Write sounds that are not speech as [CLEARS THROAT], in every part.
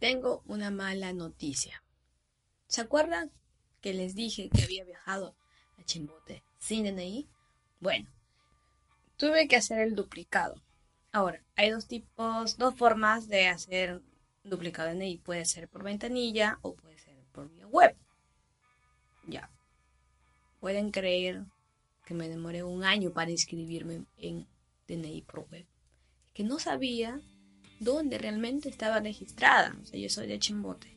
tengo una mala noticia. ¿Se acuerdan que les dije que había viajado a Chimbote sin DNI? Bueno, tuve que hacer el duplicado. Ahora, hay dos tipos, dos formas de hacer duplicado de DNI. Puede ser por ventanilla o puede ser por vía web. Ya. Pueden creer que me demoré un año para inscribirme en DNI por web. Que no sabía dónde realmente estaba registrada. O sea, yo soy de Chimbote,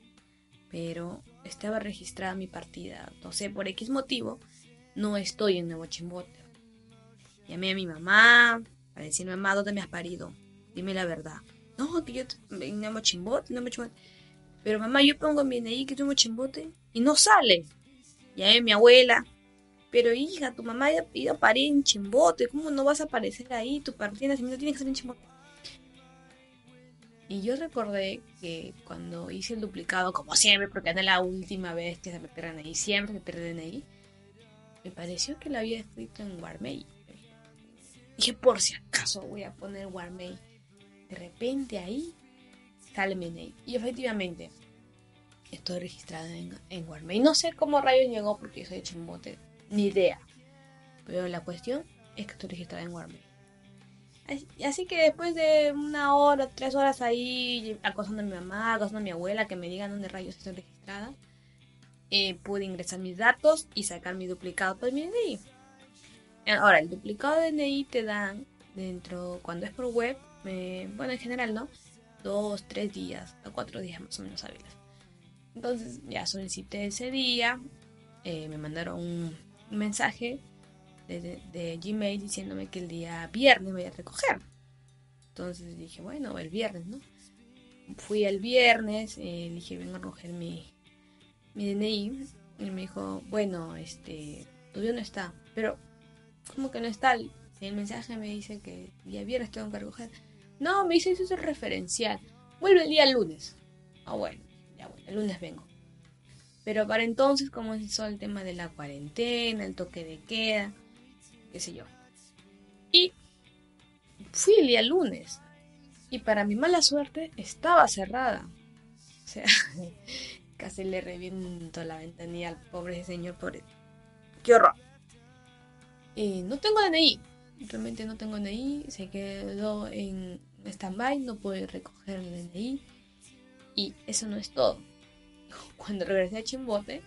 pero estaba registrada mi partida. No sé, por X motivo, no estoy en Nuevo Chimbote. Llamé a mi mamá para decirme, mamá, ¿dónde me has parido? Dime la verdad. No, que yo en Nuevo Chimbote, Nuevo Chimbote. Pero mamá, yo pongo mi DNI que Nuevo Chimbote y no sale. Llamé a mi abuela. Pero hija, tu mamá ha ido a parir en Chimbote. ¿Cómo no vas a aparecer ahí? Tu partida de nacimiento tiene que ser en Chimbote. Y yo recordé que cuando hice el duplicado, como siempre, porque era la última vez que se me pierden ahí, siempre se pierden ahí, me pareció que lo había escrito en Warmay. Dije, por si acaso voy a poner Warmay. De repente ahí sale Menei. Y efectivamente, estoy registrada en, en Warmay. No sé cómo rayos llegó porque soy Chimbote, ni idea. Pero la cuestión es que estoy registrada en Warmay. Así que después de una hora, tres horas ahí acosando a mi mamá, acosando a mi abuela, que me digan dónde rayos estoy registrada, eh, pude ingresar mis datos y sacar mi duplicado para mi DNI. Ahora, el duplicado de DNI te dan dentro, cuando es por web, bueno, en general, ¿no? Dos, tres días, o cuatro días más o menos hábiles. Entonces ya solicité ese día, eh, me mandaron un mensaje de, Gmail diciéndome que el día viernes voy a recoger. Entonces dije, bueno, el viernes, ¿no? Fui el viernes, eh, dije, vengo a recoger mi, mi DNI. Y me dijo, bueno, este, todavía no está. Pero, ¿cómo que no está? El mensaje me dice que el día viernes tengo que recoger. No, me dice, eso es referencial. Vuelve el día lunes. Ah, bueno, ya bueno, el lunes vengo. Pero para entonces, como es el tema de la cuarentena, el toque de queda, qué sé yo. Y fui el día lunes. Y para mi mala suerte estaba cerrada. O sea, [LAUGHS] casi le reviento la ventanilla al pobre señor, pobre. ¡Qué horror! Y no tengo DNI. Realmente no tengo DNI. Se quedó en stand-by. No pude recoger el DNI. Y eso no es todo. [LAUGHS] Cuando regresé a Chimbote,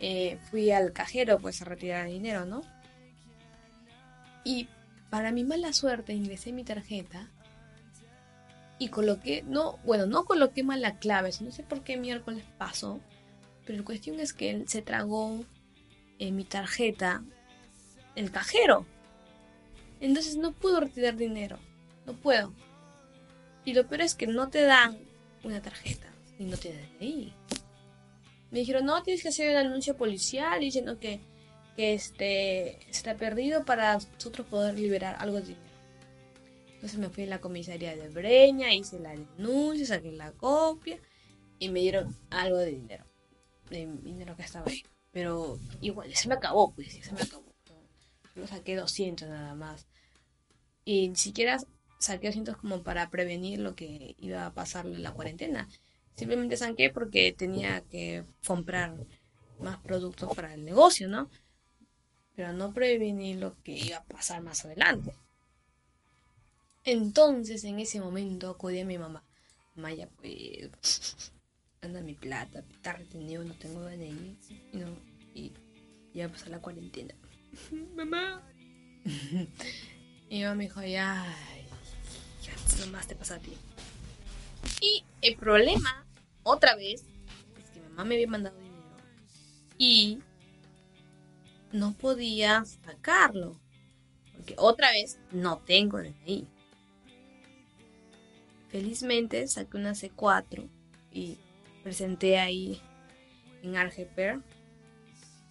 eh, fui al cajero pues a retirar dinero, ¿no? Y para mi mala suerte ingresé mi tarjeta y coloqué, no, bueno, no coloqué mal la clave, no sé por qué miércoles pasó, pero la cuestión es que él se tragó mi tarjeta el cajero. Entonces no puedo retirar dinero, no puedo. Y lo peor es que no te dan una tarjeta y no te dan ahí. Me dijeron, no, tienes que hacer un anuncio policial diciendo que que este, está perdido para nosotros poder liberar algo de dinero. Entonces me fui a la comisaría de Breña, hice la denuncia, saqué la copia y me dieron algo de dinero. De dinero que estaba ahí. Pero igual, se me acabó, pues, se me acabó. Yo saqué 200 nada más. Y ni siquiera saqué 200 como para prevenir lo que iba a pasar en la cuarentena. Simplemente saqué porque tenía que comprar más productos para el negocio, ¿no? Pero no prevenir lo que iba a pasar más adelante. Entonces, en ese momento, acudí a mi mamá. Maya, pues, [LAUGHS] anda mi plata, está retenido, no tengo DNI. No, y ya pasó la cuarentena. [LAUGHS] mamá. [LAUGHS] y mi mamá me dijo, ya, ya, más te pasa a ti. Y el problema, otra vez, es que mamá me había mandado dinero y no podía sacarlo. Porque otra vez no tengo DNI. Felizmente saqué una C4 y presenté ahí en Argeper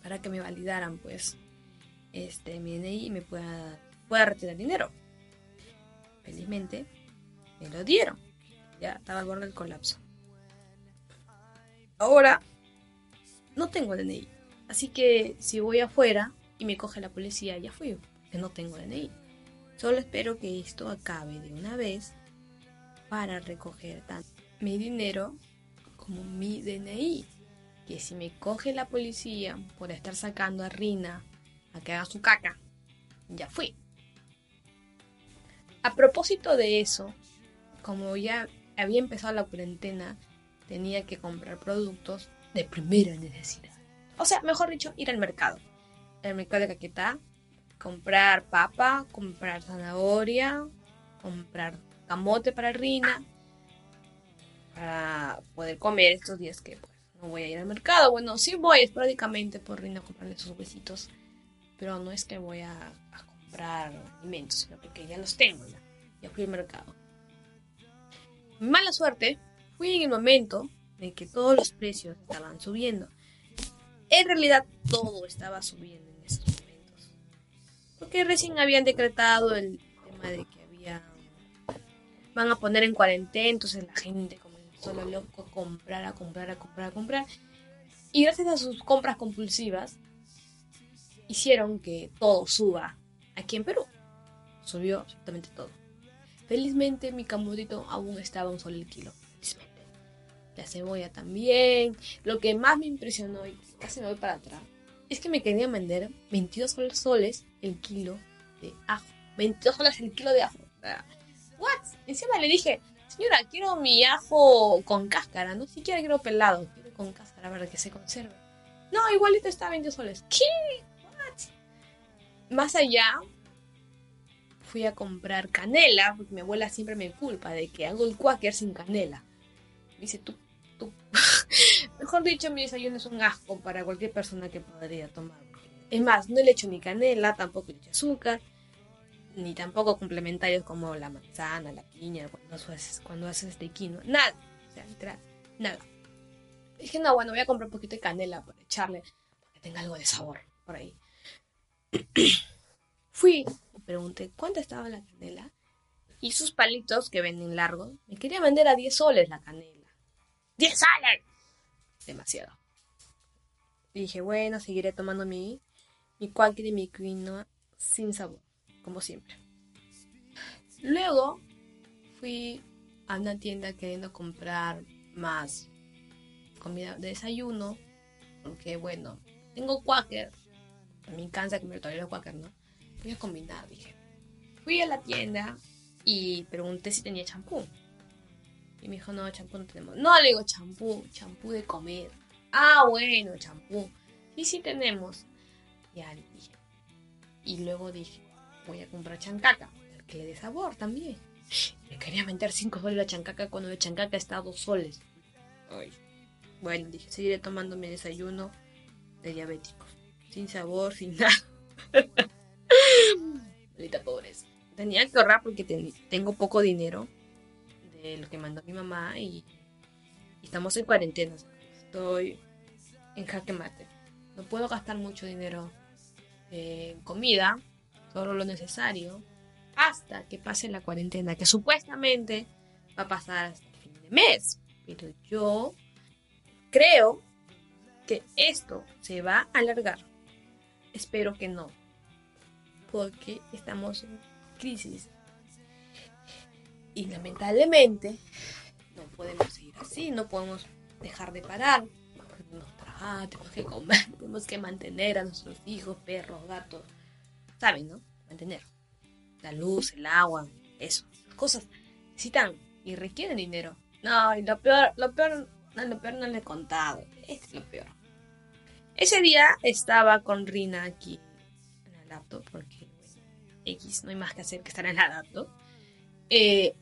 para que me validaran pues este mi DNI y me pueda, pueda retirar dinero. Felizmente me lo dieron. Ya estaba al borde del colapso. Ahora no tengo DNI. Así que si voy afuera y me coge la policía, ya fui, que no tengo DNI. Solo espero que esto acabe de una vez para recoger tanto mi dinero como mi DNI. Que si me coge la policía por estar sacando a Rina a que haga su caca, ya fui. A propósito de eso, como ya había empezado la cuarentena, tenía que comprar productos de primera necesidad. O sea, mejor dicho, ir al mercado. El mercado de Caquetá, comprar papa, comprar zanahoria, comprar camote para Rina, para poder comer estos días que pues, no voy a ir al mercado. Bueno, sí voy esporádicamente por Rina a comprarle sus huesitos, pero no es que voy a, comprar alimentos, sino que ya los tengo, ya, ya fui al mercado. Mala suerte, fui en el momento de que todos los precios estaban subiendo. En realidad todo estaba subiendo en esos momentos. Porque recién habían decretado el tema de que había van a poner en cuarentena, entonces la gente comenzó lo loco a comprar, a comprar, a comprar, a comprar. Y gracias a sus compras compulsivas hicieron que todo suba aquí en Perú. Subió absolutamente todo. Felizmente mi camudito aún estaba un solo kilo. Felizmente la cebolla también. Lo que más me impresionó, y casi me voy para atrás, es que me querían vender 22 soles el kilo de ajo. 22 soles el kilo de ajo. ¿What? Encima le dije, señora, quiero mi ajo con cáscara, no siquiera quiero pelado, quiero con cáscara para que se conserve. No, igualito está 22 soles. ¿Qué? What? Más allá, fui a comprar canela, porque mi abuela siempre me culpa de que hago el quaker sin canela. Dice, tú, tú. [LAUGHS] Mejor dicho, mi desayuno es un asco para cualquier persona que podría tomar. Es más, no le echo ni canela, tampoco le echo azúcar, ni tampoco complementarios como la manzana, la piña, cuando haces, cuando haces este quinoa. Nada. O sea, literal, nada. Dije, no, bueno, voy a comprar un poquito de canela para echarle, para que tenga algo de sabor por ahí. [CLEARS THROAT] Fui y pregunté, ¿cuánto estaba la canela? Y sus palitos que venden largos, me quería vender a 10 soles la canela. ¡10 soles! Demasiado. dije, bueno, seguiré tomando mi, mi y mi quinoa sin sabor, como siempre. Luego fui a una tienda queriendo comprar más comida de desayuno, porque bueno, tengo mí me cansa comer todavía los quaker, ¿no? Voy a combinar, dije. Fui a la tienda y pregunté si tenía champú. Y me dijo, no, champú no tenemos. No, le digo champú, champú de comer. Ah, bueno, champú. Y sí tenemos. Ya. Y luego dije, voy a comprar chancaca, que le dé sabor también. [LAUGHS] Le quería meter 5 soles la chancaca cuando la chancaca está a 2 soles. Ay. Bueno, dije, seguiré tomando mi desayuno de diabéticos. Sin sabor, sin nada. [LAUGHS] Ahorita pobreza. Tenía que ahorrar porque tengo poco dinero lo que mandó mi mamá y, estamos en cuarentena. Estoy en jaque mate. No puedo gastar mucho dinero en comida, solo lo necesario, hasta que pase la cuarentena, que supuestamente va a pasar hasta el fin de mes. Pero yo creo que esto se va a alargar. Espero que no, porque estamos en crisis y lamentablemente no podemos seguir así, no podemos dejar de parar. Trabajar, tenemos que comer, [LAUGHS] tenemos que mantener a nuestros hijos, perros, gatos. ¿Saben, no? Mantener. La luz, el agua, eso. cosas necesitan y requieren dinero. No, y lo peor, lo peor, no, lo peor no le he contado. Este es lo peor. Ese día estaba con Rina aquí en la laptop, porque X, no hay más que hacer que estar en la laptop. Eh,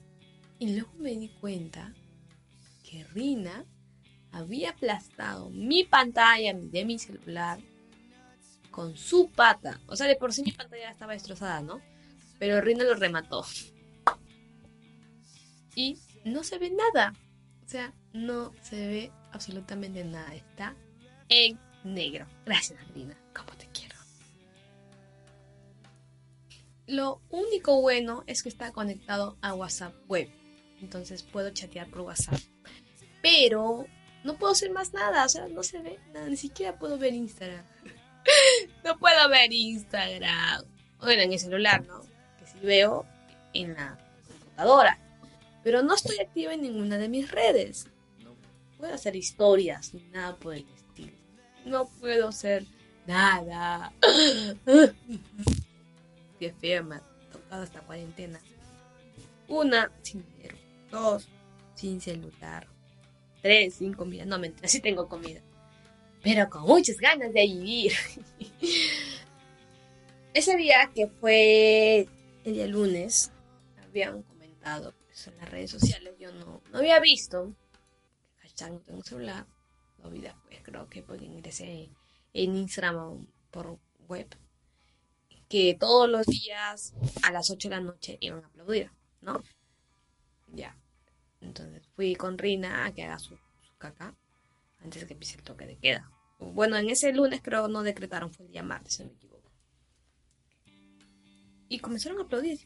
y luego me di cuenta que Rina había aplastado mi pantalla de mi celular con su pata. O sea, de por sí mi pantalla estaba destrozada, ¿no? Pero Rina lo remató. Y no se ve nada. O sea, no se ve absolutamente nada. Está en negro. Gracias, Rina. Lo único bueno es que está conectado a WhatsApp web. Entonces puedo chatear por WhatsApp. Pero no puedo hacer más nada. O sea, no se ve nada. Ni siquiera puedo ver Instagram. [LAUGHS] no puedo ver Instagram. Bueno, en el celular, ¿no? Que sí veo en la computadora. Pero no estoy activa en ninguna de mis redes. No puedo hacer historias ni nada por el estilo. No puedo hacer nada. [GASPS] [LAUGHS] Me ha tocado esta cuarentena. Una, sin dinero. Dos, sin celular. Tres, sin comida. No, mentira, sí tengo comida. Pero con muchas ganas de vivir. [LAUGHS] Ese día que fue el día lunes, habían comentado pues, en las redes sociales, yo no, no había visto. Hashtag no tengo celular. Lo vi después, creo que porque ingresé en Instagram por web. Que todos los días a las 8 de la noche iban a aplaudir, ¿no? Ya. Entonces fui con Rina a que haga su, su caca antes de que empiece el toque de queda. Bueno, en ese lunes creo no decretaron, fue el día martes, si no me equivoco. Y comenzaron a aplaudir.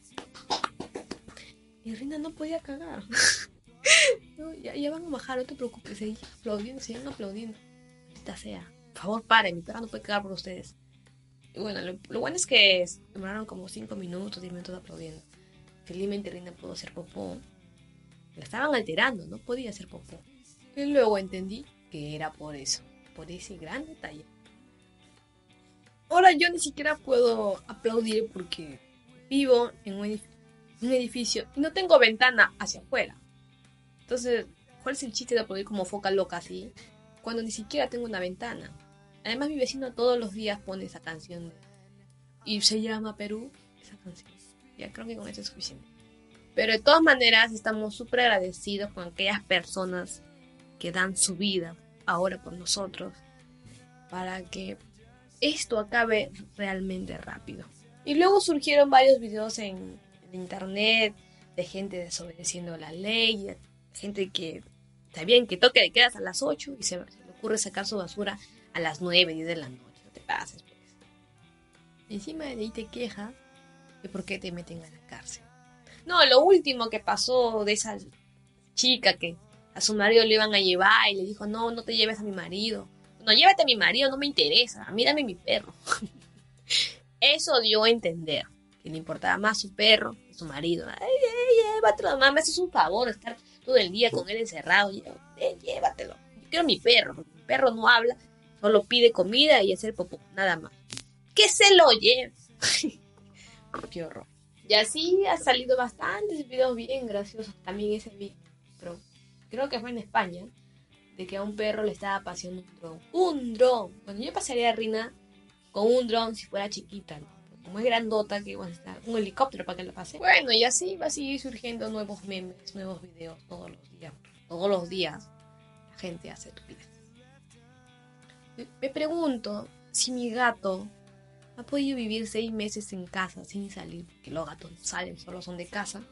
Y Rina no podía cagar. [LAUGHS] ya, ya, van a bajar, no te preocupes, seguí aplaudiendo, siguen aplaudiendo. Esta sea. Por favor, paren, mi perra no puede cagar por ustedes. Y bueno, lo, lo bueno es que demoraron como 5 minutos, 10 minutos aplaudiendo. Felizmente Rina pudo hacer popó. La estaban alterando, no podía hacer popó. Y luego entendí que era por eso, por ese gran detalle. Ahora yo ni siquiera puedo aplaudir porque vivo en un edificio, un edificio y no tengo ventana hacia afuera. Entonces, ¿cuál es el chiste de aplaudir como foca loca así? Cuando ni siquiera tengo una ventana. Además, mi vecino todos los días pone esa canción. Y se llama Perú, esa canción. Ya creo que con eso es suficiente. Pero de todas maneras, estamos súper agradecidos con aquellas personas que dan su vida ahora por nosotros para que esto acabe realmente rápido. Y luego surgieron varios videos en, en internet de gente desobedeciendo la ley, gente que está bien que toque de quedas a las 8 y se, se, le ocurre sacar su basura a las 9, 10 de la noche. No te pases, pues. Encima de ahí te quejas de por qué te meten a la cárcel. No, lo último que pasó de esa chica que a su marido le iban a llevar y le dijo, no, no te lleves a mi marido. No, llévate a mi marido, no me interesa. A mí dame mi perro. [LAUGHS] Eso dio a entender que le importaba más su perro que su marido. Ay, ay, llévatelo, mamá, me haces un favor estar todo el día con él encerrado. Llévatelo. Yo quiero mi perro, porque mi perro no habla, solo pide comida y hacer popó, nada más. Que se lo lleve. [LAUGHS] Qué horror. Y así ha salido bastantes videos bien graciosos. También ese video, creo que fue en España, de que a un perro le estaba paseando un dron. ¡Un dron! Bueno, yo pasaría a Rina con un dron si fuera chiquita, ¿no? Como es grandota, que igual está un helicóptero para que la pase. Bueno, y así va a seguir surgiendo nuevos memes, nuevos videos todos los días. Todos los días la gente hace estupidez. Me, me pregunto si mi gato ha podido vivir seis meses en casa sin salir, porque los gatos salen, solo son de casa.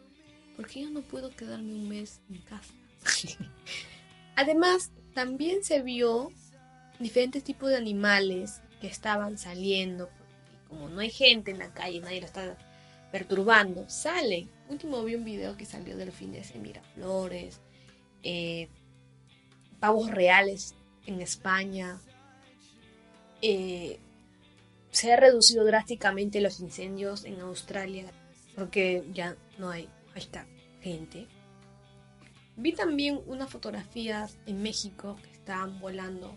porque yo no puedo quedarme un mes en casa? [LAUGHS] Además, también se vio diferentes tipos de animales que estaban saliendo. Como no hay gente en la calle, nadie lo está perturbando, salen. Último vi un video que salió del fin de Miraflores, eh, pavos reales en España. Eh, se ha reducido drásticamente los incendios en Australia porque ya no hay hashtag gente. Vi también unas fotografías en México que estaban volando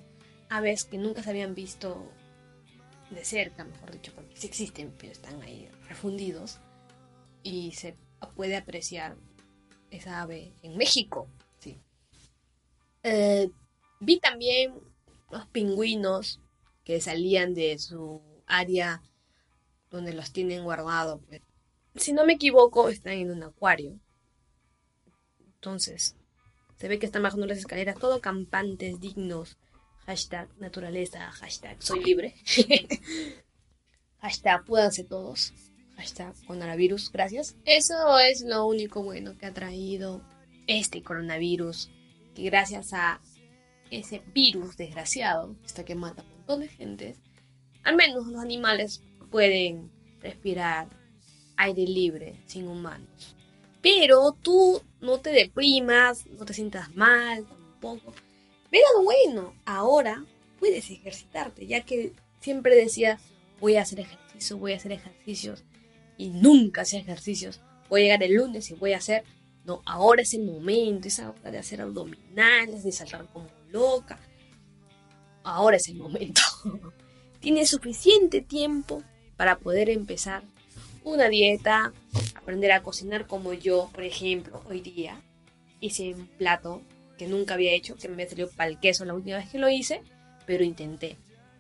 aves que nunca se habían visto de cerca, mejor dicho, porque sí existen, pero están ahí refundidos. Y se puede apreciar esa ave en México. Sí. Eh, vi también los pingüinos que salían de su área donde los tienen guardados. Pues. Si no me equivoco, están en un acuario. Entonces, se ve que están bajando las escaleras, todo campantes, dignos. Hashtag naturaleza, hashtag soy libre. [LAUGHS] hashtag puédanse todos. Hashtag coronavirus, gracias. Eso es lo único bueno que ha traído este coronavirus. Que gracias a ese virus desgraciado, está que mata montón de gente, al menos los animales pueden respirar aire libre, sin humanos. Pero tú no te deprimas, no te sientas mal tampoco. Ve lo bueno, ahora puedes ejercitarte, ya que siempre decías, voy a hacer ejercicio, voy a hacer ejercicios, y nunca hacía ejercicios. Voy a llegar el lunes y voy a hacer, no, ahora es el momento, es hora de hacer abdominales, de saltar como loca. Ahora es el momento. [LAUGHS] Tienes suficiente tiempo para poder empezar una dieta, aprender a cocinar como yo, por ejemplo, hoy día hice un plato que nunca había hecho, que me salió para el queso la última vez que lo hice, pero intenté.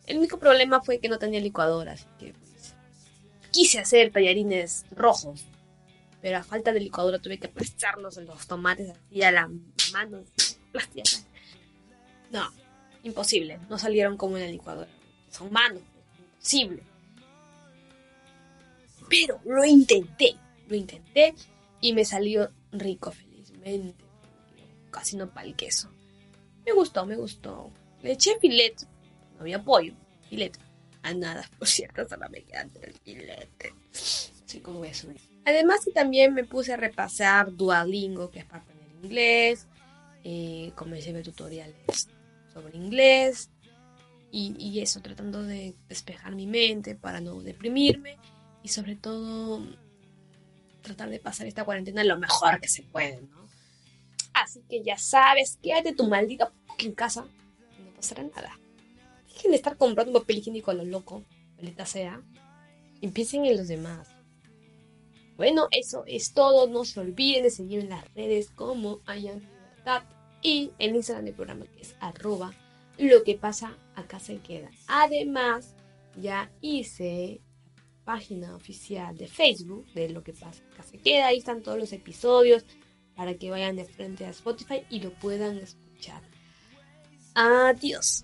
El único problema fue que no tenía licuadora, así que pues, quise hacer tallarines rojos, pero a falta de licuadora tuve que aplastarlos los tomates así a la mano, No, imposible, no salieron como en la licuadora. Son manos, imposible. Pero lo intenté, lo intenté y me salió rico felizmente. Casi no para el queso. Me gustó, me gustó. Le eché filet, no había pollo, filet. A nada, [LAUGHS] por cierto, solo me queda el filete. Así como eso. Además también me puse a repasar Duolingo, que es para aprender inglés. Eh, comencé a ver tutoriales sobre inglés. Y, eso, tratando de despejar mi mente para no deprimirme y sobre todo tratar de pasar esta cuarentena lo mejor que se puede, ¿no? Así que ya sabes, quédate tu maldita en casa no pasará nada. Dejen de estar comprando papel higiénico a lo loco, maldita sea. Y empiecen en los demás. Bueno, eso es todo. No se olviden de seguir en las redes como Hayan Libertad y en Instagram del programa que es arroba lo que pasa acá se queda. Además, ya hice página oficial de Facebook de lo que pasa acá se queda. Ahí están todos los episodios para que vayan de frente a Spotify y lo puedan escuchar. Adiós.